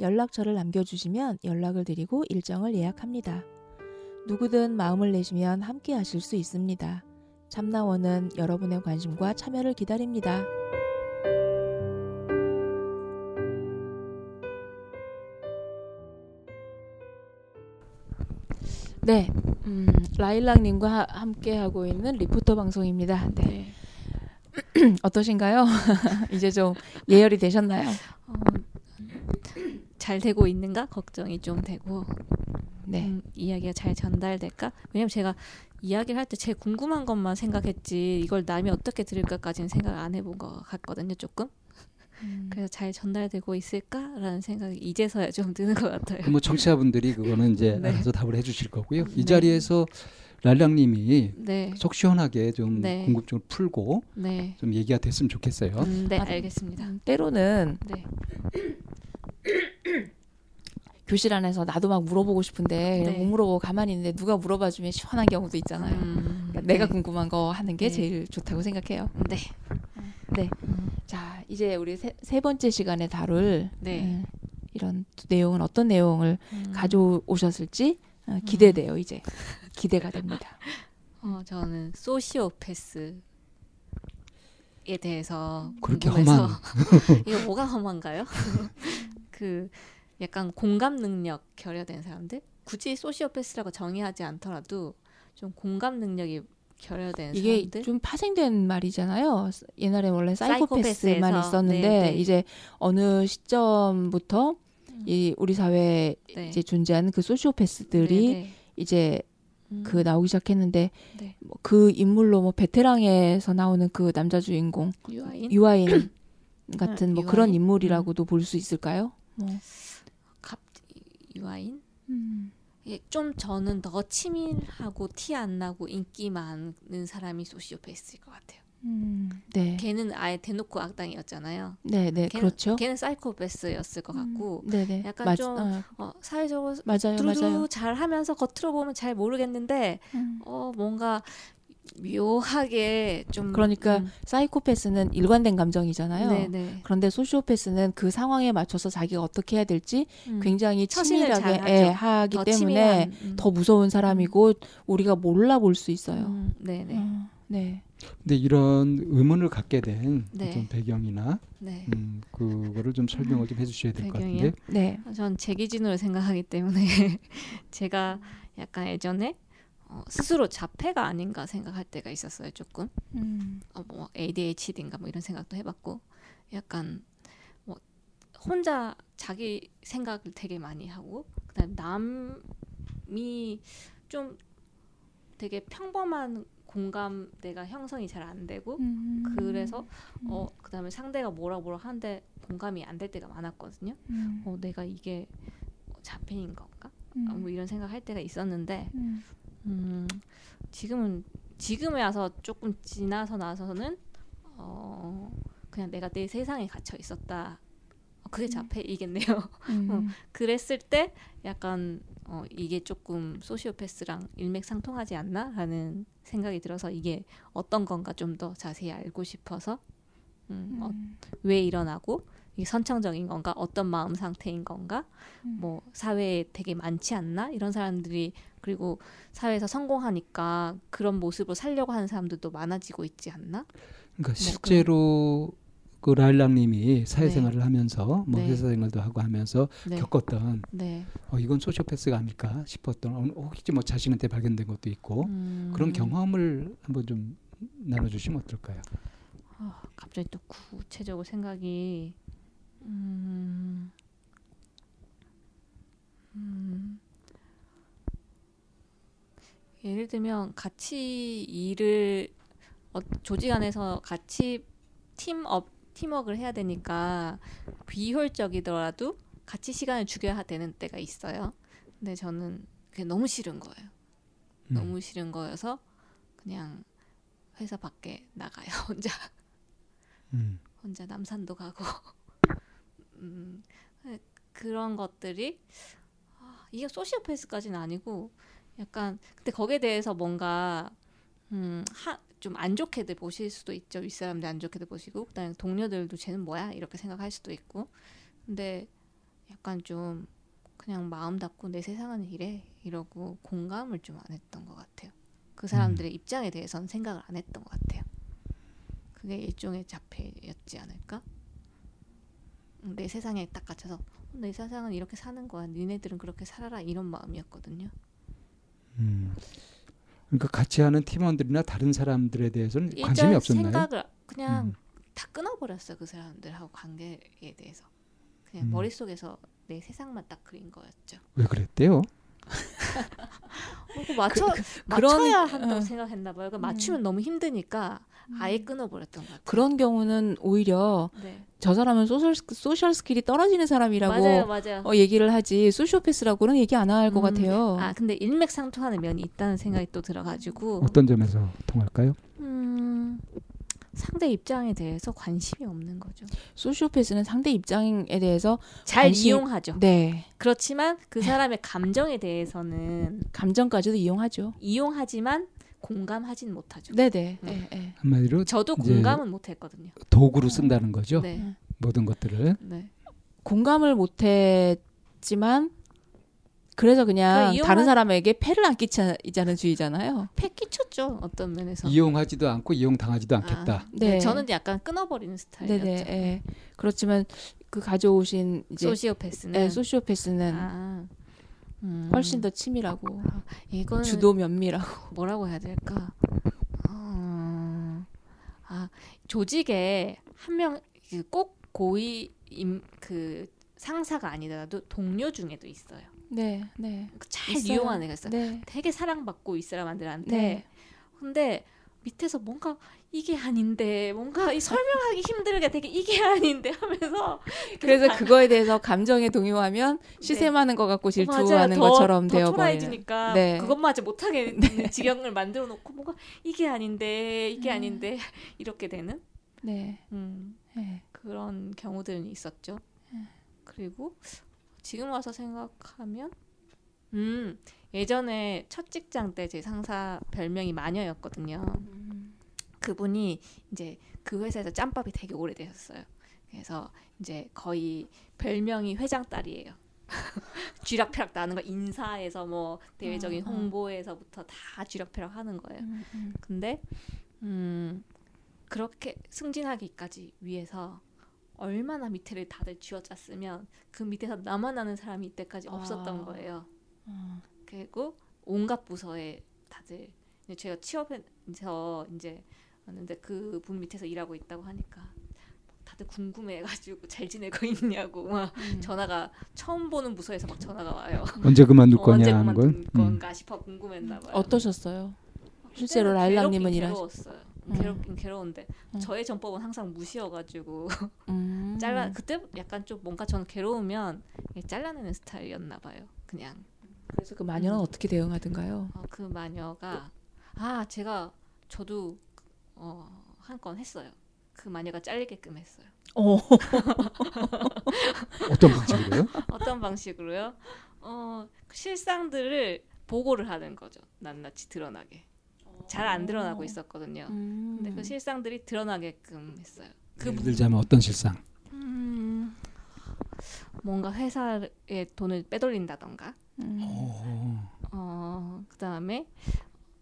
연락처를 남겨주시면 연락을 드리고 일정을 예약합니다. 누구든 마음을 내시면 함께 하실 수 있습니다. 참나원은 여러분의 관심과 참여를 기다립니다. 네, 음, 라일락님과 함께 하고 있는 리포터 방송입니다. 네. 어떠신가요? 이제 좀 예열이 되셨나요? 어, 잘 되고 있는가 걱정이 좀 되고 네. 음, 이야기가 잘 전달될까? 왜냐면 제가 이야기를 할 때 제 궁금한 것만 생각했지 이걸 남이 어떻게 들을까까지는 생각 안 해본 것 같거든요, 조금. 음. 그래서 잘 전달되고 있을까라는 생각이 이제서야 좀 드는 것 같아요. 뭐 청취자분들이 그거는 이제 네. 알아서 답을 해주실 거고요. 이 네. 자리에서 랄랑님이 네. 속 시원하게 좀 네. 궁금증을 풀고 네. 좀 얘기가 됐으면 좋겠어요. 음, 네, 알겠습니다. 음, 때로는 네. 교실 안에서 나도 막 물어보고 싶은데 네. 못 물어보고 가만히 있는데 누가 물어봐주면 시원한 경우도 있잖아요. 음, 그러니까 내가 네. 궁금한 거 하는 게 네. 제일 좋다고 생각해요. 네. 네. 음. 자, 이제 우리 세, 세 번째 시간에 다룰 네. 음, 이런 내용은 어떤 내용을 음. 가져오셨을지 어, 기대돼요, 이제. 기대가 됩니다. 어, 저는 소시오패스에 대해서 그렇게 험한 이거 뭐가 험한가요? 그 약간 공감 능력 결여된 사람들 굳이 소시오패스라고 정의하지 않더라도 좀 공감 능력이 결여된 이게 사람들? 좀 파생된 말이잖아요. 옛날에 원래 사이코패스만 있었는데 네네. 네. 이제 어느 시점부터 음. 이 우리 사회에 네. 이제 존재하는 그 소시오패스들이 네네. 네. 이제 음. 그 나오기 시작했는데 네. 뭐그 인물로 뭐 베테랑에서 나오는 그 남자 주인공 유아인, 유아인 같은 뭐 유아인? 그런 인물이라고도 음. 볼수 있을까요? 뭐. 갑 유아인? 음. 예, 좀 저는 더 치밀하고 티 안 나고 인기 많은 사람이 소시오패스일 것 같아요. 음, 네. 걔는 아예 대놓고 악당이었잖아요. 네, 네, 걔는, 그렇죠. 걔는 사이코패스였을 것 같고, 음, 네, 네. 약간 맞, 좀 어. 어, 사회적으로 맞아요, 맞아요. 잘 하면서 겉으로 보면 잘 모르겠는데, 음. 어 뭔가 묘하게 좀 그러니까 음. 사이코패스는 일관된 감정이잖아요. 네네. 네. 그런데 소시오패스는 그 상황에 맞춰서 자기가 어떻게 해야 될지 음. 굉장히 치밀하게 애, 하기 더 때문에 치밀한, 음. 더 무서운 사람이고 우리가 몰라 볼 수 있어요. 음, 네네. 어, 네. 근데 이런 의문을 갖게 된 네. 배경이나 네. 음, 그거를 좀 설명을 좀 해주셔야 될 것 같은데. 네. 전 제 기준으로 생각하기 때문에 제가 약간 예전에 어, 스스로 자폐가 아닌가 생각할 때가 있었어요 조금 음. 어, 뭐 ADHD인가 뭐 이런 생각도 해봤고 약간 뭐 혼자 자기 생각을 되게 많이 하고 그다음 남이 좀 되게 평범한 공감대가 형성이 잘 안 되고 음. 그래서 어 그다음에 상대가 뭐라 뭐라 하는데 공감이 안 될 때가 많았거든요. 음. 어 내가 이게 자폐인 건가? 음. 어, 뭐 이런 생각할 때가 있었는데 음. 음, 지금은 지금에 와서 조금 지나서 나서는 어 그냥 내가 내 세상에 갇혀 있었다. 어, 그게 음. 자폐이겠네요. 음. 어, 그랬을 때 약간 어, 이게 조금 소시오패스랑 일맥상통하지 않나라는 생각이 들어서 이게 어떤 건가 좀 더 자세히 알고 싶어서 음, 어, 음. 왜 일어나고 이게 선천적인 건가 어떤 마음 상태인 건가 음. 뭐 사회에 되게 많지 않나 이런 사람들이 그리고 사회에서 성공하니까 그런 모습을 살려고 하는 사람들도 많아지고 있지 않나? 그러니까 뭐 실제로 그 라일락님이 사회생활을 네. 하면서 뭐 네. 회사 생활도 하고 하면서 네. 겪었던 네. 어, 이건 소시오패스가 아닐까 싶었던 어, 혹시 뭐 자신한테 발견된 것도 있고 음. 그런 경험을 한번 좀 나눠주시면 어떨까요? 어, 갑자기 또 구체적으로 생각이 음, 음, 예를 들면 같이 일을 어, 조직 안에서 같이 팀업 팀워크를 해야 되니까 비효율적이더라도 같이 시간을 죽여야 되는 때가 있어요. 근데 저는 그게 너무 싫은 거예요. 음. 너무 싫은 거여서 그냥 회사 밖에 나가요 혼자. 음. 혼자 남산도 가고. 음, 그런 것들이 아, 이게 소시오패스까지는 아니고 약간 근데 거기에 대해서 뭔가 음, 좀안 좋게들 보실 수도 있죠. 윗사람들 안 좋게들 보시고 그다음에 동료들도 쟤는 뭐야 이렇게 생각할 수도 있고 근데 약간 좀 그냥 마음 닫고 내 세상은 이래 이러고 공감을 좀 안 했던 것 같아요. 그 사람들의 음. 입장에 대해서는 생각을 안 했던 것 같아요. 그게 일종의 자폐였지 않을까? 내 세상에 딱 갇혀서 내 세상은 이렇게 사는 거야. 니네들은 그렇게 살아라 이런 마음이었거든요. 음. 그러니까 같이 하는 팀원들이나 다른 사람들에 대해서는 관심이 없었나요? 생각을 그냥 음. 다 끊어버렸어 그 사람들하고 관계에 대해서 그냥 음. 머릿 속에서 내 세상만 딱 그린 거였죠. 왜 그랬대요? 어, 맞춰 그, 그, 맞춰야 한다고 어. 생각했나 봐요. 그러니까 맞추면 음. 너무 힘드니까 아예 음. 끊어버렸던 것 같아요. 그런 경우는 오히려 네. 저 사람은 social social skill이 떨어지는 사람이라고 맞아요, 맞아요. 어, 얘기를 하지 소시오패스라고는 얘기 안 할것 음. 같아요. 아 근데 일맥상통하는 면이 있다는 생각이 또 들어가지고 어떤 점에서 통할까요? 음. 상대 입장에 대해서 관심이 없는 거죠. 소시오패스는 상대 입장에 대해서 잘 관심... 이용하죠. 네. 그렇지만 그 사람의 감정에 대해서는 감정까지도 이용하죠. 이용하지만 공감하진 못하죠. 네네. 네. 네. 한마디로 저도 공감은 못했거든요. 도구로 쓴다는 거죠. 네. 모든 것들을. 네. 공감을 못했지만 그래서 그냥 이용하... 다른 사람에게 폐를 안 끼치자는 주의잖아요. 폐 끼쳤죠 어떤 면에서. 이용하지도 않고 이용당하지도 않겠다. 아, 네. 네. 저는 약간 끊어버리는 스타일이었죠. 네네. 네. 그렇지만 그 가져오신 이제 소시오패스는 네, 소시오패스는 아, 음. 훨씬 더 치밀하고 아, 이건 주도 면밀하고 뭐라고 해야 될까? 어, 아 조직에 한 명 꼭 고위 임, 그 상사가 아니더라도 동료 중에도 있어요. 네, 네. 잘 있어요. 이용하는 애가 있어요. 네. 되게 사랑받고 이 사람들한테. 네. 근데 밑에서 뭔가 이게 아닌데 뭔가 이 설명하기 힘들게 되게 이게 아닌데 하면서 그래서 그거에 대해서 감정에 동요하면 네. 것 같고 질투하는 어, 것처럼 되어 버리는 네. 그것마저 못하게 네. 지경을 만들어 놓고 뭔가 이게 아닌데 이게 음. 아닌데 이렇게 되는 네. 음, 네. 그런 경우들은 있었죠. 네. 그리고 지금 와서 생각하면 음 예전에 첫 직장 때 제 상사 별명이 마녀였거든요. 음. 그분이 이제 그 회사에서 짬밥이 되게 오래되셨어요. 그래서 이제 거의 별명이 회장 딸이에요. 쥐락펴락 나는 거 인사에서 뭐 대외적인 어, 어. 홍보에서부터 다 쥐락펴락 하는 거예요. 음, 음. 근데 음 그렇게 승진하기까지 위해서 얼마나 밑에를 다들 쥐어짰으면 그 밑에서 나만 아는 사람이 이때까지 없었던 아. 거예요. 아. 그리고 온갖 부서에 다들 제가 취업해서 이제 왔는데 그 분 밑에서 일하고 있다고 하니까 다들 궁금해가지고 잘 지내고 있냐고 막 음. 전화가 처음 보는 부서에서 막 전화가 와요. 언제 그만둘 어, 거냐 언제 그만둘 건? 건가 음. 싶어 궁금했나 봐요. 어떠셨어요? 실제로 라일락님은 일하셨어요. 음. 괴롭긴 괴로운데 음. 저의 전법은 항상 무시여가지고 음. 잘라 그때 약간 좀 뭔가 저는 괴로우면 잘라내는 스타일이었나 봐요. 그냥 그래서 그 마녀는 음. 어떻게 대응하던가요? 어, 그 마녀가 아 제가 저도 어, 한 건 했어요. 그 마녀가 잘리게끔 했어요. 어. 어떤 방식으로요? 어떤 방식으로요? 어, 실상들을 보고를 하는 거죠. 낱낱이 드러나게. 잘 안 드러나고 있었거든요. 음. 근데 그 실상들이 드러나게끔 했어요. 그 예를 들자면 어떤 실상? 음, 뭔가 회사에 돈을 빼돌린다던가. 음. 어, 그 다음에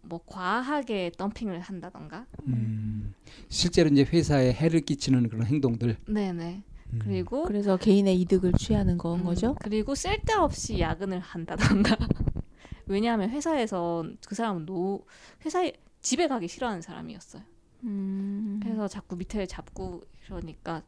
뭐 과하게 덤핑을 한다던가. 음, 실제로 이제 회사에 해를 끼치는 그런 행동들. 네네. 음. 그리고 그래서 개인의 이득을 취하는 건 음, 거죠. 그리고 쓸데없이 야근을 한다던가. 왜냐하면 회사에서 그 사람은 노 회사에 집에 가기 싫어하는 사람이었어요. 음. 그래서 자꾸 밑에 잡고 이러니까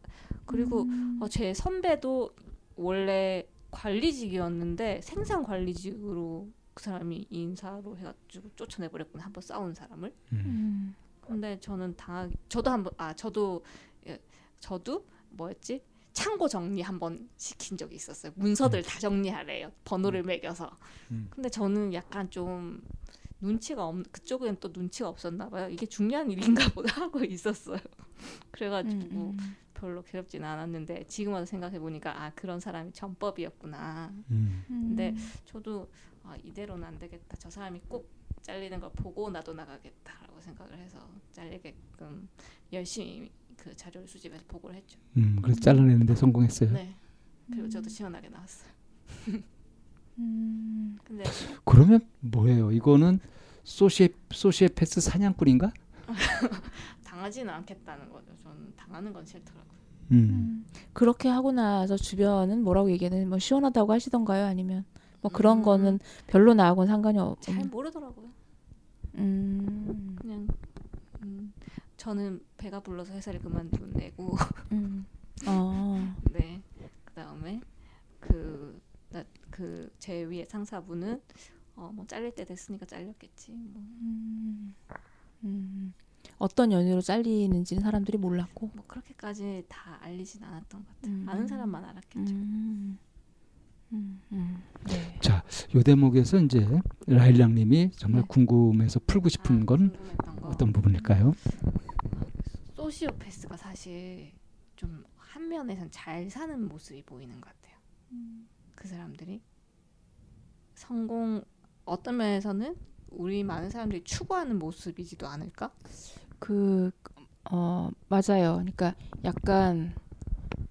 그리고 음. 어, 제 선배도 원래 관리직이었는데 생산 관리직으로 그 사람이 인사로 해가지고 쫓아내버렸구나 한번 싸운 사람을. 음. 근데 저는 당하 저도 한번 아 저도 예, 저도 뭐였지 창고 정리 한번 시킨 적이 있었어요. 문서들 음. 다 정리하래요. 번호를 음. 매겨서. 음. 근데 저는 약간 좀 눈치가 없 그쪽엔 또 눈치가 없었나 봐요. 이게 중요한 일인가 보다 하고 있었어요. 그래가지고 음, 음. 별로 괴롭지는 않았는데 지금 와서 생각해 보니까 아 그런 사람이 전법이었구나. 음. 근데 저도 아, 이대로는 안 되겠다. 저 사람이 꼭 잘리는 걸 보고 나도 나가겠다라고 생각을 해서 잘리게끔 열심히 그 자료를 수집해서 보고를 했죠. 음, 그래서 잘라내는데 성공했어요. 네. 그리고 저도 시원하게 나왔어요. 음. 근데 그러면 뭐예요? 이거는 소시에 소시에패스 사냥꾼인가? 당하지는 않겠다는 거죠. 저는 당하는 건 싫더라고요. 음. 음. 그렇게 하고 나서 주변은 뭐라고 얘기하는 뭐 시원하다고 하시던가요? 아니면 뭐 그런 음. 거는 별로 나하고는 상관이 없. 잘 모르더라고요. 음. 그냥 음. 저는 배가 불러서 회사를 그만두내고. 음. 어. 네. 그다음에 그 그제 위에 상사분은 어뭐 잘릴 때 됐으니까 잘렸겠지. 뭐. 음, 음. 어떤 연유로 잘리는지는 사람들이 몰랐고. 뭐 그렇게까지 다 알리진 않았던 것 같아요. 음. 아는 사람만 알았겠죠. 음. 음, 음. 네. 자, 요 대목에서 이제 라일락님이 정말 네. 궁금해서 풀고 싶은 아, 건 어떤 부분일까요? 소시오패스가 사실 좀 한 면에선 잘 사는 모습이 보이는 것 같아요. 음. 그 사람들이 성공 어떤 면에서는 우리 많은 사람들이 추구하는 모습이지도 않을까? 그 어, 맞아요. 그러니까 약간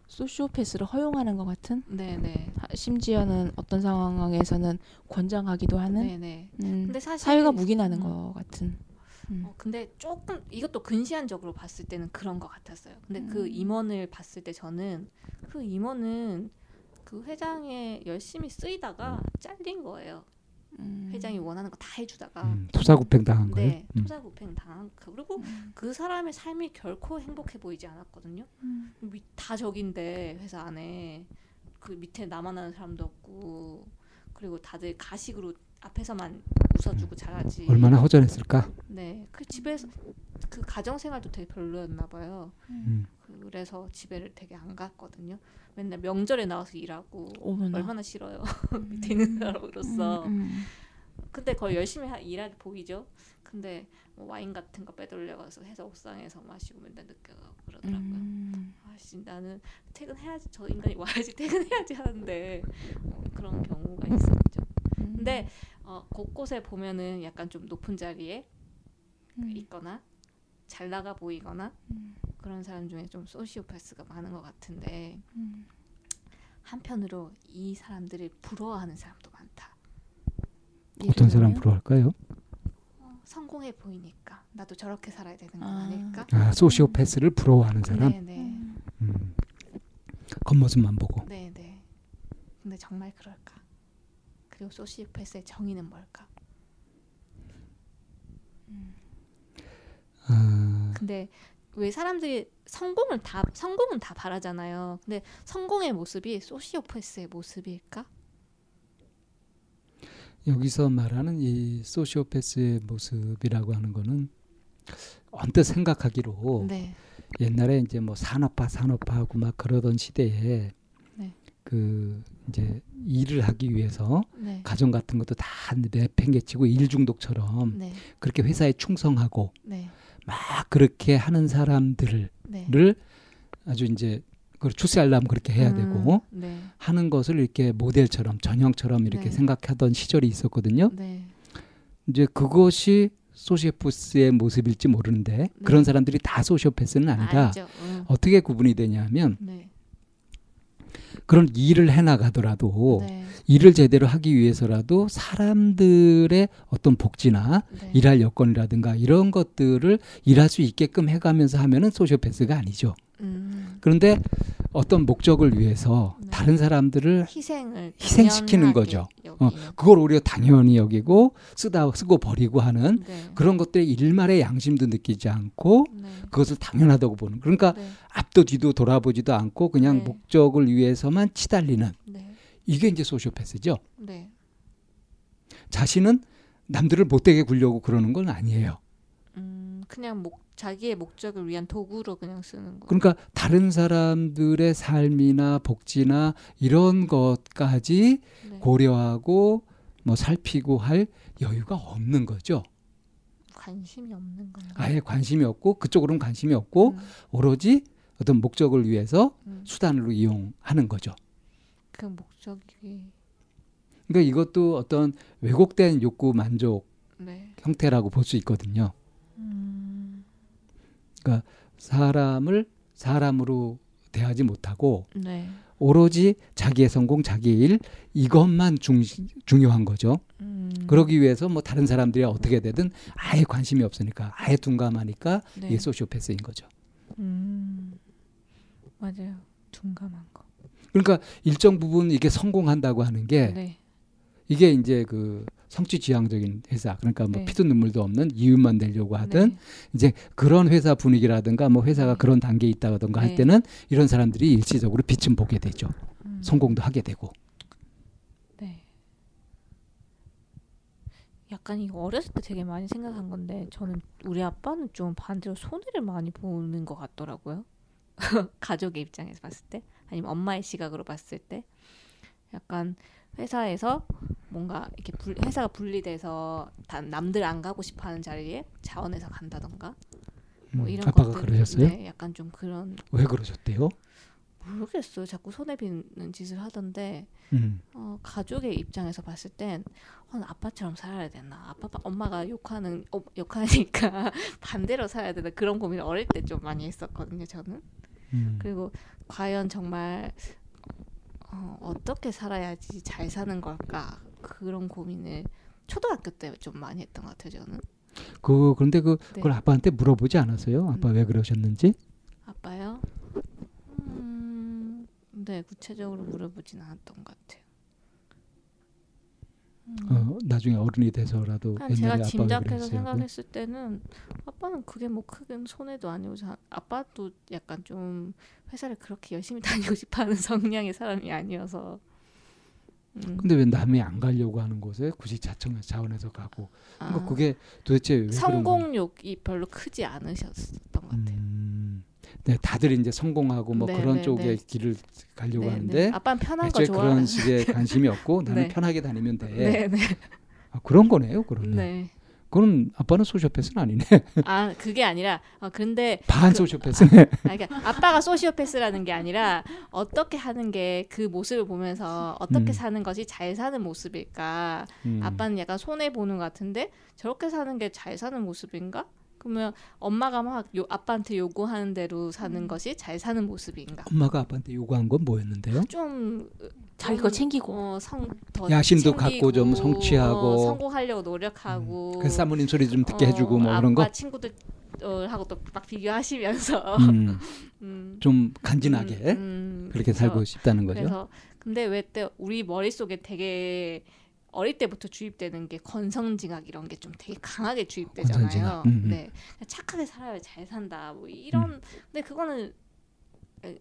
소시오패스를 허용하는 것 같은. 네네. 심지어는 어떤 상황에서는 권장하기도 하는. 네네. 음, 근데 사실 사회가 묵인하는 음. 것 같은. 음. 어, 근데 조금 이것도 근시안적으로 봤을 때는 그런 것 같았어요. 근데 그 음. 그 임원을 봤을 때 저는 그 임원은 그 회장에 열심히 쓰이다가 잘린 거예요. 음. 회장이 원하는 거 다 해주다가 음, 투사구팽 당한 거예요. 네, 음. 투사구팽 당한 그, 그리고 음. 그 사람의 삶이 결코 행복해 보이지 않았거든요. 음. 다 적인데 회사 안에 그 밑에 하는 사람도 없고 그리고 다들 가식으로 앞에서만 웃어주고 잘하지. 얼마나 허전했을까? 네, 그 집에서 그 가정 생활도 되게 별로였나 봐요. 음. 그래서 집에를 되게 안 갔거든요. 맨날 명절에 나와서 일하고 어머나. 얼마나 싫어요. 밑에 있는 사람으로서. 음, 음. 근데 거의 열심히 하, 일하게 보이죠. 근데 뭐 와인 같은 거 빼돌려가서 해서 옥상에서 마시고 맨날 늦게 가고 그러더라고요. 음. 아씨 나는 퇴근해야지 저 인간이 와야지 퇴근해야지 하는데 어, 그런 경우가 있었죠. 음. 근데 어, 곳곳에 보면은 약간 좀 높은 자리에 음. 있거나 잘 나가 보이거나 음. 그런 사람 중에 좀 소시오패스가 많은 것 같은데 음. 한편으로 이 사람들을 부러워하는 사람도 많다. 어떤 사람 부러워할까요? 어, 성공해 보이니까 나도 저렇게 살아야 되는 건 아. 닐까 아, 소시오패스를 부러워하는 사람. 네네. 네. 음. 겉모습만 보고. 네네. 네. 근데 정말 그럴까? 그리고 소시오패스의 정의는 뭘까? 음. 아. 근데 왜 사람들이 성공을 다 성공은 다 바라잖아요. 근데 성공의 모습이 소시오패스의 모습일까? 여기서 말하는 이 소시오패스의 모습이라고 하는 거는 언뜻 생각하기로 네. 옛날에 이제 뭐 산업화 산업화하고 막 그러던 시대에 네. 그 이제 일을 하기 위해서 네. 가정 같은 것도 다 내팽개치고 일 중독처럼 네. 그렇게 회사에 충성하고 네. 막 그렇게 하는 사람들을 네. 아주 이제 그걸 출세하려면 그렇게 해야 음, 되고 네. 하는 것을 이렇게 모델처럼 전형처럼 이렇게 네. 생각하던 시절이 있었거든요. 네. 이제 그것이 소시오패스의 모습일지 모르는데 네. 그런 사람들이 다 소시오패스는 아니다. 음. 어떻게 구분이 되냐면 네. 그런 일을 해나가더라도 네. 일을 제대로 하기 위해서라도 사람들의 어떤 복지나 네. 일할 여건이라든가 이런 것들을 일할 수 있게끔 해가면서 하면은 소시오패스가 아니죠. 음. 그런데 어떤 목적을 위해서 네. 다른 사람들을 희생을 희생시키는 거죠. 어, 그걸 오히려 당연히 여기고 쓰다 쓰고 버리고 하는 네. 그런 것들의 일말의 양심도 느끼지 않고 네. 그것을 당연하다고 보는. 그러니까 네. 앞도 뒤도 돌아보지도 않고 그냥 네. 목적을 위해서만 치달리는 네. 이게 이제 소시오패스죠. 자신은 남들을 못되게 굴려고 그러는 건 아니에요. 음, 그냥 목 자기의 목적을 위한 도구로 그냥 쓰는 거. 그러니까 다른 사람들의 삶이나 복지나 이런 것까지 네. 고려하고 뭐 살피고 할 여유가 없는 거죠. 관심이 없는 건가요? 아예 관심이 없고 그쪽으로는 관심이 없고 음. 오로지 어떤 목적을 위해서 음. 수단으로 이용하는 거죠. 그 목적이 그러니까 이것도 어떤 왜곡된 욕구 만족 네. 형태라고 볼 수 있거든요. 음. 그러니까 사람을 사람으로 대하지 못하고 네. 오로지 자기의 성공, 자기의 일 이것만 중, 중요한 거죠. 음. 그러기 위해서 뭐 다른 사람들이 어떻게 되든 아예 관심이 없으니까 아예 둔감하니까 네. 이게 소시오패스인 거죠. 음. 맞아요. 둔감한 거. 그러니까 일정 부분 이게 성공한다고 하는 게 네. 이게 이제 그 성취 지향적인 회사 그러니까 뭐 네. 피도 눈물도 없는 이윤만 내려고 하든 네. 이제 그런 회사 분위기라든가 뭐 회사가 네. 그런 단계에 있다든가 할 네. 때는 이런 사람들이 일시적으로 빛은 보게 되죠. 음. 성공도 하게 되고. 네. 약간 이거 어렸을 때 되게 많이 생각한 건데 저는 우리 아빠는 좀 반대로 손해를 많이 보는 것 같더라고요. 가족의 입장에서 봤을 때 아니면 엄마의 시각으로 봤을 때 약간 회사에서 뭔가 이렇게 불, 회사가 분리돼서 다 남들 안 가고 싶어하는 자리에 자원해서 간다던가 뭐 음, 이런 아빠가 그러셨어요? 네, 약간 좀 그런 왜 그러셨대요? 모르겠어요. 자꾸 손해 비는 짓을 하던데 음. 어, 가족의 입장에서 봤을 땐 어, 아빠처럼 살아야 되나? 아빠 엄마가 욕하는 어, 욕하니까 반대로 살아야 되나? 그런 고민을 어릴 때 좀 많이 했었거든요. 저는 음. 그리고 과연 정말 어, 어떻게 살아야지 잘 사는 걸까 그런 고민을 초등학교 때 좀 많이 했던 것 같아요 저는. 그 그런데 그 네. 그걸 아빠한테 물어보지 않았어요? 아빠 음. 왜 그러셨는지? 아빠요? 음, 네 구체적으로 물어보진 않았던 것 같아요. 어, 나중에 어른이 돼서라도 제가 짐작해서 생각했을 때는 아빠는 그게 뭐 크게 손해도 아니고 자, 아빠도 약간 좀 회사를 그렇게 열심히 다니고 싶어하는 성향의 사람이 아니어서 음. 근데 왜 남이 안 가려고 하는 곳에 굳이 자청 자원해서 가고 그러니까 아. 그게 도대체 왜 성공욕이 별로 크지 않으셨던 것 같아요. 음. 네, 다들 이제 성공하고 뭐 네, 그런 네, 쪽의 네. 길을 가려고 네, 하는데 네. 아빠는 편한 거 좋아. 그런 식의 관심이 없고 나는 네. 편하게 다니면 돼. 아, 그런 거네요, 그러면. 그건 아빠는 소시오패스는 아니네. 아 그게 아니라 어, 근데 반 그, 소시오패스네. 아, 그러니까 아빠가 소시오패스라는 게 아니라 어떻게 하는 게 그 모습을 보면서 어떻게 음. 사는 것이 잘 사는 모습일까. 음. 아빠는 약간 손해 보는 것 같은데 저렇게 사는 게 잘 사는 모습인가? 그러면 엄마가 막 요, 아빠한테 요구하는 대로 사는 음. 것이 잘 사는 모습인가? 엄마가 아빠한테 요구한 건 뭐였는데요? 좀 자기 거 챙기고 어, 성, 야심도 챙기고, 갖고 좀 성취하고 어, 성공하려고 노력하고 음. 그 사모님 소리 좀 듣게 어, 해주고 뭐 그런 거 친구들 어, 하고 또 막 비교하시면서 음. 음. 좀 간지나게 음, 음. 그렇게 살고 싶다는 거죠. 그래서 근데 왜 때 우리 머릿 속에 되게 어릴 때부터 주입되는 게 건성징악 이런 게 좀 되게 강하게 주입되잖아요. 음, 음. 네, 착하게 살아야 잘 산다. 뭐 이런. 음. 근데 그거는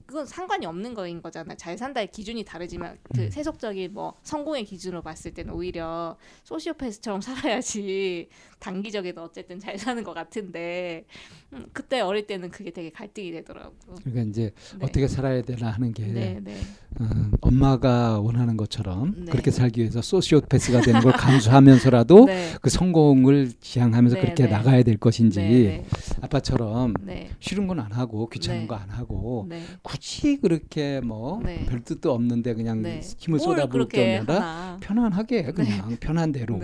그건 상관이 없는 거인 거잖아. 잘 산다의 기준이 다르지만 그 음. 세속적인 뭐 성공의 기준으로 봤을 때는 오히려 소시오패스처럼 살아야지 단기적에도 어쨌든 잘 사는 것 같은데 음, 그때 어릴 때는 그게 되게 갈등이 되더라고. 그러니까 이제 네. 어떻게 살아야 되나 하는 게 네, 네. 음, 엄마가 원하는 것처럼 네. 그렇게 살기 위해서 소시오패스가 되는 걸 감수하면서라도 네. 그 성공을 지향하면서 네, 그렇게 나가야 될 것인지 아빠처럼 싫은 건 안 하고 귀찮은 거 안 하고 굳이 그렇게 뭐 별 뜻도 없는데 그냥 힘을 쏟아부을 게 아니라 편안하게 그냥 편한 대로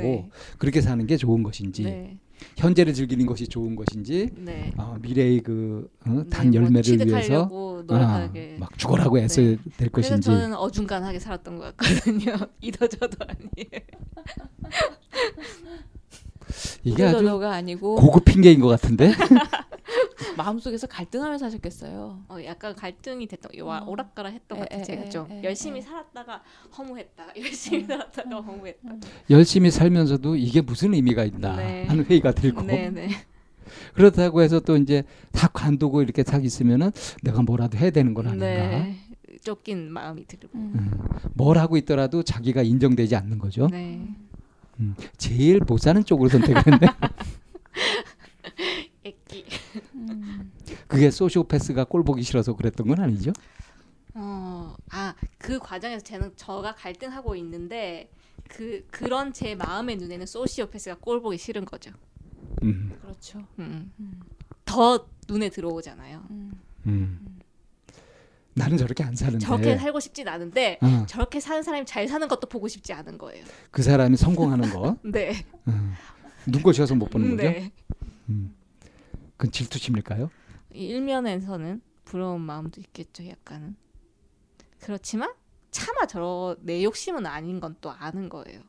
그렇게 사는 게 좋은 것인지 네. 현재를 즐기는 것이 좋은 것인지 네. 어, 미래의 그단 어, 네, 열매를 뭐 위해서 어, 막 죽어라고 애써 네. 될 것인지. 저는 어중간하게 살았던 것 같거든요. 이도 저도 아니에요. 이게 아주 아니고. 고급 핑계인 것 같은데 마음속에서 갈등하면서 하셨겠어요. 어, 약간 갈등이 됐던 어. 오락가락 했던 것 같아요. 제가 좀 에, 열심히 에. 살았다가 허무했다가 열심히 음. 살았다가 허무했다. 음. 열심히 살면서도 이게 무슨 의미가 있나 네. 하는 회의가 들고. 네, 네. 그렇다고 해서 또 이제 다 관두고 이렇게 딱 있으면은 내가 뭐라도 해야 되는 건 아닌가. 네. 쫓긴 마음이 들고. 음. 음. 뭘 하고 있더라도 자기가 인정되지 않는 거죠. 네. 음. 제일 못 사는 쪽으로 선택했네. 애기. 그게 소시오패스가 꼴 보기 싫어서 그랬던 건 아니죠? 어, 아, 그 과정에서 저는 저가 갈등하고 있는데 그 그런 제 마음의 눈에는 소시오패스가 꼴 보기 싫은 거죠. 음. 그렇죠. 음. 음. 더 눈에 들어오잖아요. 음. 음. 나는 저렇게 안 사는데 저렇게 살고 싶진 않은데 어. 저렇게 사는 사람이 잘 사는 것도 보고 싶지 않은 거예요. 그 사람이 성공하는 거. 네. 어. 눈꽃이어서 못 보는 거죠. 네. 음. 그건 질투심일까요? 일면에서는 부러운 마음도 있겠죠, 약간은. 그렇지만 차마 저 내 욕심은 아닌 건 또 아는 거예요.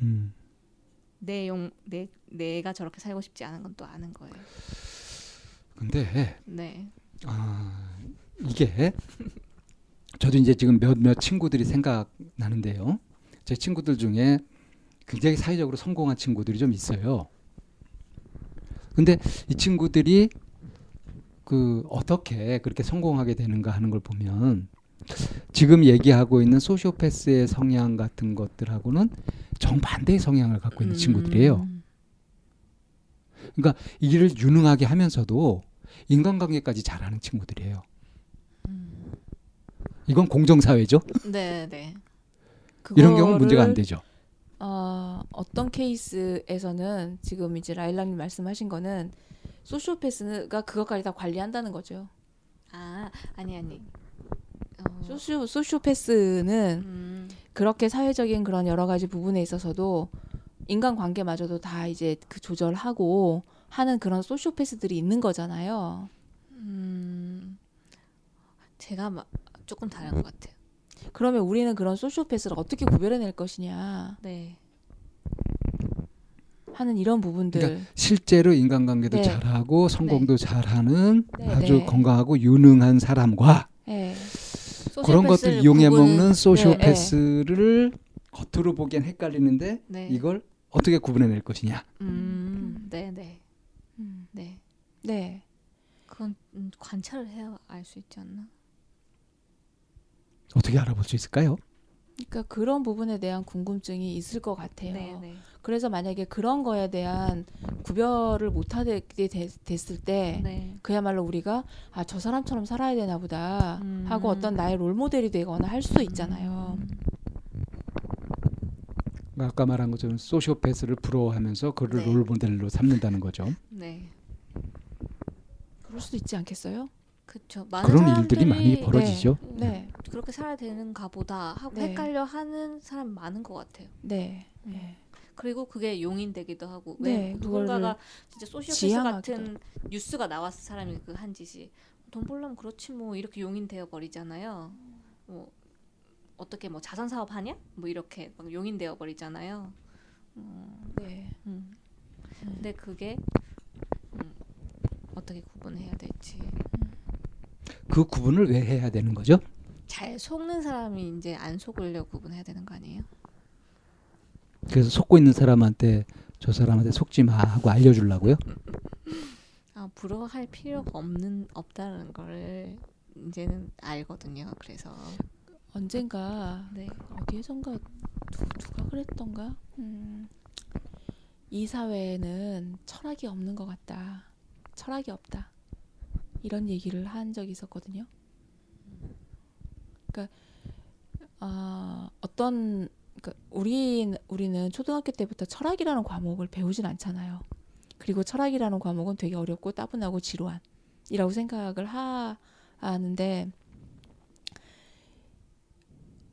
음. 내 용 내 내가 저렇게 살고 싶지 않은 건 또 아는 거예요. 근데 네. 아 이게 저도 이제 지금 몇몇 친구들이 생각나는데요. 제 친구들 중에 굉장히 사회적으로 성공한 친구들이 좀 있어요. 근데 이 친구들이 그 어떻게 그렇게 성공하게 되는가 하는 걸 보면 지금 얘기하고 있는 소시오패스의 성향 같은 것들하고는 정반대의 성향을 갖고 있는 음. 친구들이에요. 그러니까 이 일을 유능하게 하면서도 인간관계까지 잘하는 친구들이에요. 음. 이건 공정사회죠. 네, 네. 이런 경우 문제가 안 되죠. 어, 어떤 케이스에서는 지금 이제 라일락님 말씀하신 거는 소시오패스가 그것까지 다 관리한다는 거죠. 아, 아니 아니. 어. 소시오 소시오패스는 음. 그렇게 사회적인 그런 여러 가지 부분에 있어서도 인간 관계마저도 다 이제 그 조절하고 하는 그런 소시오패스들이 있는 거잖아요. 음. 제가 막 조금 다른 것 같아요. 그러면 우리는 그런 소시오패스를 어떻게 구별해낼 것이냐. 네. 하는 이런 부분들. 그러니까 실제로 인간관계도 네. 잘하고 성공도 네. 잘하는 네, 아주 네. 건강하고 유능한 사람과 네. 그런 것들 이용해 구분... 먹는 소시오패스를 겉으로 보기엔 헷갈리는데 이걸 어떻게 구분해낼 것이냐. 음, 네, 네, 음, 네, 네. 그건 음, 관찰을 해야 알 수 있지 않나? 어떻게 알아볼 수 있을까요? 그러니까 그런 부분에 대한 궁금증이 있을 것 같아요. 네, 네. 그래서 만약에 그런 거에 대한 구별을 못하게 됐을 때 네. 그야말로 우리가 아 저 사람처럼 살아야 되나 보다 음. 하고 어떤 나의 롤 모델이 되거나 할 수도 있잖아요. 음. 아까 말한 것처럼 소시오패스를 부러워하면서 그를 네. 롤 모델로 삼는다는 거죠. 네. 그럴 수도 있지 않겠어요? 그렇죠. 그런 일들이 많이 벌어지죠. 네. 네. 그렇게 살아야 되는가 보다 하고 네. 헷갈려 하는 사람 많은 것 같아요. 네. 음. 네. 그리고 그게 용인되기도 하고 네, 왜 누군가가 진짜 소시오패스 같은 뉴스가 나왔을 사람이 그 한 짓이 돈 벌려면 그렇지 뭐 이렇게 용인되어 버리잖아요. 뭐 어떻게 뭐 자선 사업 하냐? 뭐 이렇게 막 용인되어 버리잖아요. 음, 네. 음. 근데 그게 음, 어떻게 구분해야 될지. 그 구분을 왜 해야 되는 거죠? 잘 속는 사람이 이제 안 속으려 구분해야 되는 거 아니에요? 그래서 속고 있는 사람한테 저 사람한테 속지 마 하고 알려주려고요? 아 부러워할 필요가 없는 없다는 거를 이제는 알거든요. 그래서 언젠가 네. 어디에선가 누, 누가 그랬던가 음, 이 사회에는 철학이 없는 것 같다. 철학이 없다. 이런 얘기를 한 적이 있었거든요. 그러니까 어, 어떤 그러니까 우리 우리는 초등학교 때부터 철학이라는 과목을 배우진 않잖아요. 그리고 철학이라는 과목은 되게 어렵고 따분하고 지루한이라고 생각을 하, 하는데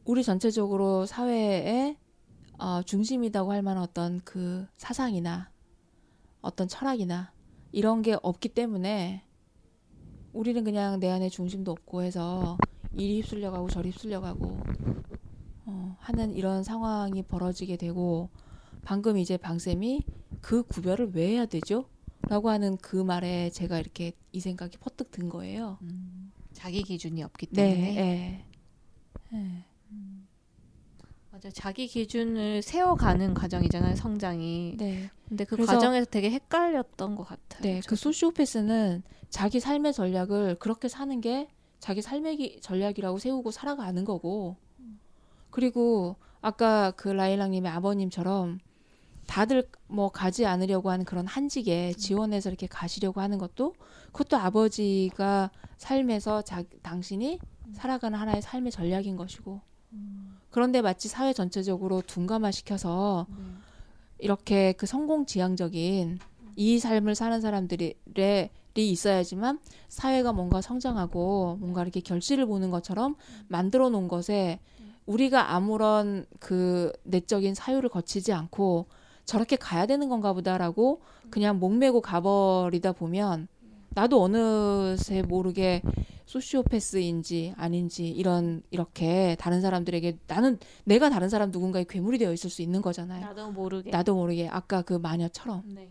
우리 전체적으로 사회의 어, 중심이라고 할 만한 어떤 그 사상이나 어떤 철학이나 이런 게 없기 때문에 우리는 그냥 내 안에 중심도 없고 해서 이리 휩쓸려 가고 저리 휩쓸려 가고 어, 하는 이런 상황이 벌어지게 되고 방금 이제 방쌤이 그 구별을 왜 해야 되죠? 라고 하는 그 말에 제가 이렇게 이 생각이 퍼뜩 든 거예요. 음, 자기 기준이 없기 때문에. 네, 네. 네. 음. 맞아 자기 기준을 세워가는 과정이잖아요 성장이. 네. 근데 그 과정에서 되게 헷갈렸던 것 같아요. 네, 그 저도. 그 소시오패스는 자기 삶의 전략을 그렇게 사는 게 자기 삶의 전략이라고 세우고 살아가는 거고 그리고 아까 그 라일락님의 아버님처럼 다들 뭐 가지 않으려고 하는 그런 한직에 지원해서 이렇게 가시려고 하는 것도 그것도 아버지가 삶에서 자, 당신이 살아가는 하나의 삶의 전략인 것이고 그런데 마치 사회 전체적으로 둔감화시켜서 이렇게 그 성공 지향적인 이 삶을 사는 사람들이 있어야지만 사회가 뭔가 성장하고 뭔가 이렇게 결실을 보는 것처럼 만들어 놓은 것에 우리가 아무런 그 내적인 사유를 거치지 않고 저렇게 가야 되는 건가 보다라고 그냥 목매고 가버리다 보면 나도 어느새 모르게 소시오패스인지 아닌지 이런 이렇게 다른 사람들에게 나는 내가 다른 사람 누군가의 괴물이 되어 있을 수 있는 거잖아요. 나도 모르게. 나도 모르게 아까 그 마녀처럼 네.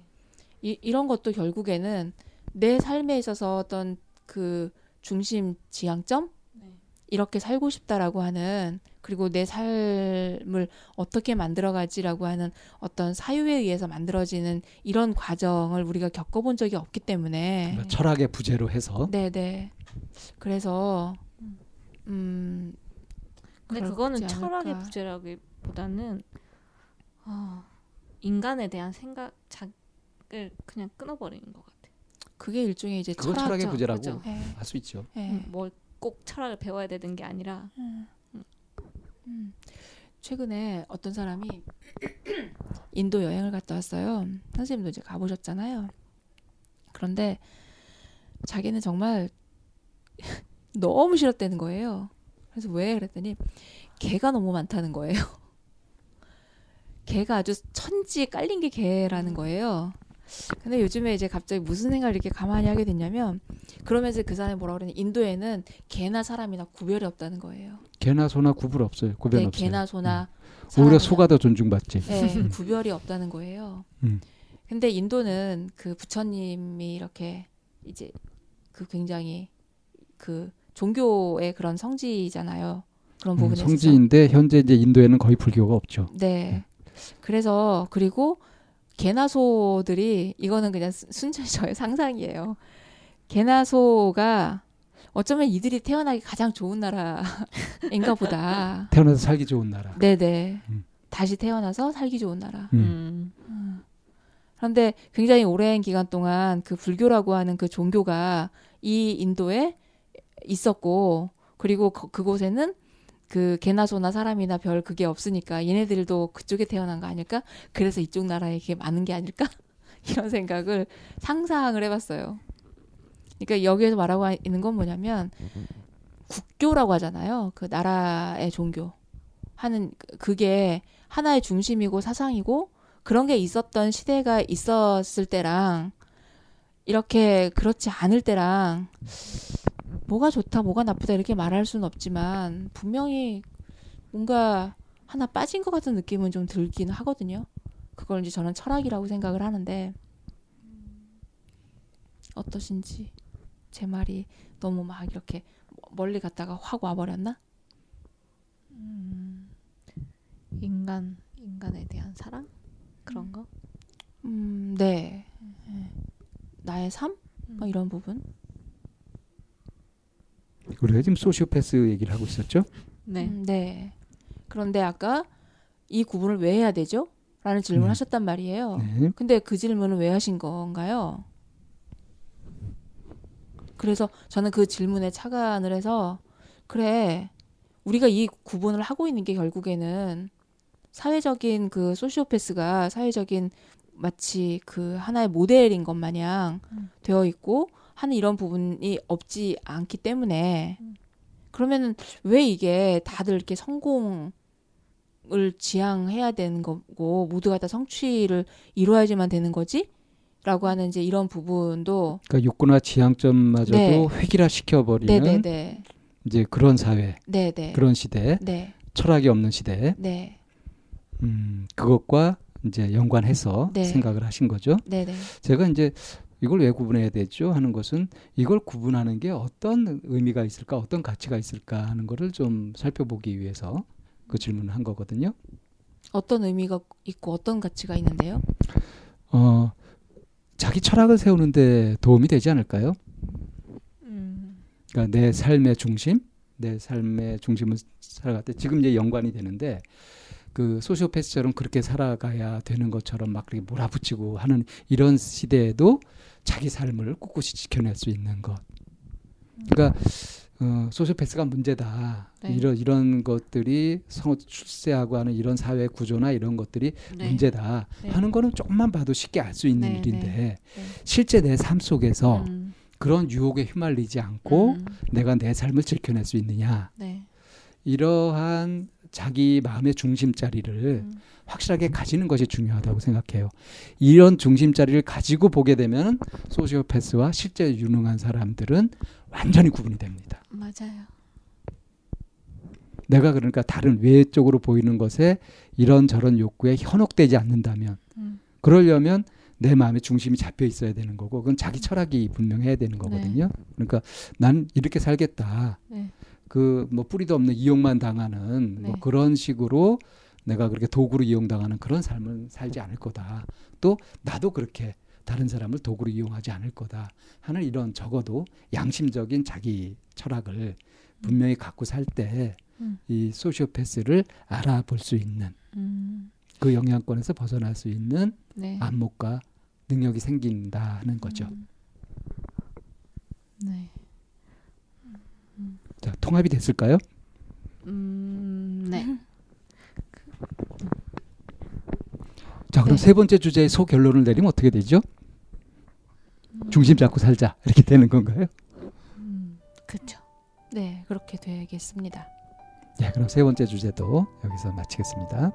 이, 이런 것도 결국에는 내 삶에 있어서 어떤 그 중심 지향점 네. 이렇게 살고 싶다라고 하는 그리고 내 삶을 어떻게 만들어가지라고 하는 어떤 사유에 의해서 만들어지는 이런 과정을 우리가 겪어본 적이 없기 때문에 그러니까 철학의 부재로 해서 네네 그래서 음 근데 그거는 철학의 부재라기보다는 어, 인간에 대한 생각 자을 그냥 끊어버리는 것 같아. 그게 일종의 이제 그건 철학의 부재라고 네. 할수 있죠. 네. 음, 뭘 꼭 철학을 배워야 되는 게 아니라 음. 음. 최근에 어떤 사람이 인도 여행을 갔다 왔어요. 선생님도 이제 가보셨잖아요. 그런데 자기는 정말 너무 싫었다는 거예요. 그래서 왜 그랬더니 개가 너무 많다는 거예요. 개가 아주 천지에 깔린 게 개라는 거예요. 근데 요즘에 이제 갑자기 무슨 생각을 이렇게 가만히 하게 됐냐면 그러면서 그 사람이 뭐라 그러니 인도에는 개나 사람이나 구별이 없다는 거예요. 개나 소나 구분 없어요. 구별 네, 없어요. 개나 소나 음. 오히려 소가 더 존중받지. 네, 구별이 없다는 거예요. 음. 근데 인도는 그 부처님이 이렇게 이제 그 굉장히 그 종교의 그런 성지잖아요. 그런 부분에 음, 성지인데 현재 이제 인도에는 거의 불교가 없죠. 네. 그래서 그리고 개나 소들이 이거는 그냥 순전히 저의 상상이에요. 개나 소가 어쩌면 이들이 태어나기 가장 좋은 나라인가 보다. 태어나서 살기 좋은 나라. 네네. 음. 다시 태어나서 살기 좋은 나라. 음. 음. 그런데 굉장히 오랜 기간 동안 그 불교라고 하는 그 종교가 이 인도에 있었고 그리고 그, 그곳에는 그 개나 소나 사람이나 별 그게 없으니까 얘네들도 그쪽에 태어난 거 아닐까? 그래서 이쪽 나라에 이게 많은 게 아닐까? 이런 생각을 상상을 해봤어요. 그러니까 여기에서 말하고 있는 건 뭐냐면 국교라고 하잖아요. 그 나라의 종교 하는 그, 그게 하나의 중심이고 사상이고 그런 게 있었던 시대가 있었을 때랑 이렇게 그렇지 않을 때랑 뭐가 좋다, 뭐가 나쁘다 이렇게 말할 수는 없지만 분명히 뭔가 하나 빠진 것 같은 느낌은 좀 들긴 하거든요. 그걸 이제 저는 철학이라고 생각을 하는데 어떠신지 제 말이 너무 막 이렇게 멀리 갔다가 확 와버렸나? 음, 인간 인간에 대한 사랑 그런 거? 음, 네. 네. 나의 삶? 뭐 이런 부분? 우리가 지금 소시오패스 얘기를 하고 있었죠? 네. 음, 네. 그런데 아까 이 구분을 왜 해야 되죠? 라는 질문을 음. 하셨단 말이에요. 네. 근데 그 질문은 왜 하신 건가요? 그래서 저는 그 질문에 착안을 해서 그래 우리가 이 구분을 하고 있는 게 결국에는 사회적인 그 소시오패스가 사회적인 마치 그 하나의 모델인 것 마냥 음. 되어 있고 하는 이런 부분이 없지 않기 때문에 음. 그러면은 왜 이게 다들 이렇게 성공 을 지향해야 되는 거고 모두가 다 성취를 이루어야지만 되는 거지? 라고 하는 이제 이런 부분도 그러니까 욕구나 지향점마저도 네. 획일화 시켜버리는 네네네. 네. 이제 그런 사회, 네네. 네. 그런 시대, 네. 철학이 없는 시대, 네. 음 그것과 이제 연관해서 네. 생각을 하신 거죠. 네네. 제가 이제 이걸 왜 구분해야 되죠 하는 것은 이걸 구분하는 게 어떤 의미가 있을까 어떤 가치가 있을까 하는 거를 좀 살펴보기 위해서 그 질문을 한 거거든요. 어떤 의미가 있고 어떤 가치가 있는데요? 어 자기 철학을 세우는데 도움이 되지 않을까요? 음. 그러니까 내 삶의 중심, 내 삶의 중심을 살아갈 때 지금 이제 연관이 되는데 그 소시오패스처럼 그렇게 살아가야 되는 것처럼 막 그렇게 몰아붙이고 하는 이런 시대에도 자기 삶을 꿋꿋이 지켜낼 수 있는 것. 그러니까 어, 소시오패스가 문제다. 네. 이런 이런 것들이 성 출세하고 하는 이런 사회 구조나 이런 것들이 네. 문제다 네. 하는 거는 조금만 봐도 쉽게 알 수 있는 네, 일인데 네. 네. 실제 내 삶 속에서 음. 그런 유혹에 휘말리지 않고 음. 내가 내 삶을 지켜낼 수 있느냐 이러한 자기 마음의 중심 자리를 음. 확실하게 가지는 것이 중요하다고 생각해요. 이런 중심 자리를 가지고 보게 되면 소시오패스와 실제 유능한 사람들은 완전히 구분이 됩니다. 맞아요. 내가 그러니까 다른 외적으로 보이는 것에 이런 저런 욕구에 현혹되지 않는다면 음. 그러려면 내 마음의 중심이 잡혀 있어야 되는 거고 그건 자기 철학이 분명해야 되는 거거든요. 네. 그러니까 난 이렇게 살겠다. 네. 그 뭐 뿌리도 없는 이용만 당하는 뭐 네. 뭐 그런 식으로 내가 그렇게 도구로 이용당하는 그런 삶을 살지 않을 거다. 또 나도 그렇게 다른 사람을 도구로 이용하지 않을 거다 하는 이런 적어도 양심적인 자기 철학을 분명히 갖고 살 때이 음. 소시오패스를 알아볼 수 있는 음. 그 영향권에서 벗어날 수 있는 네. 안목과 능력이 생긴다는 거죠. 음. 네. 자, 통합이 됐을까요? 음, 네. 자, 그럼 네. 세 번째 주제의 소결론을 내리면 어떻게 되죠? 중심 잡고 살자 이렇게 되는 건가요? 음, 그렇죠. 네, 그렇게 되겠습니다. 네, 그럼 세 번째 주제도 여기서 마치겠습니다.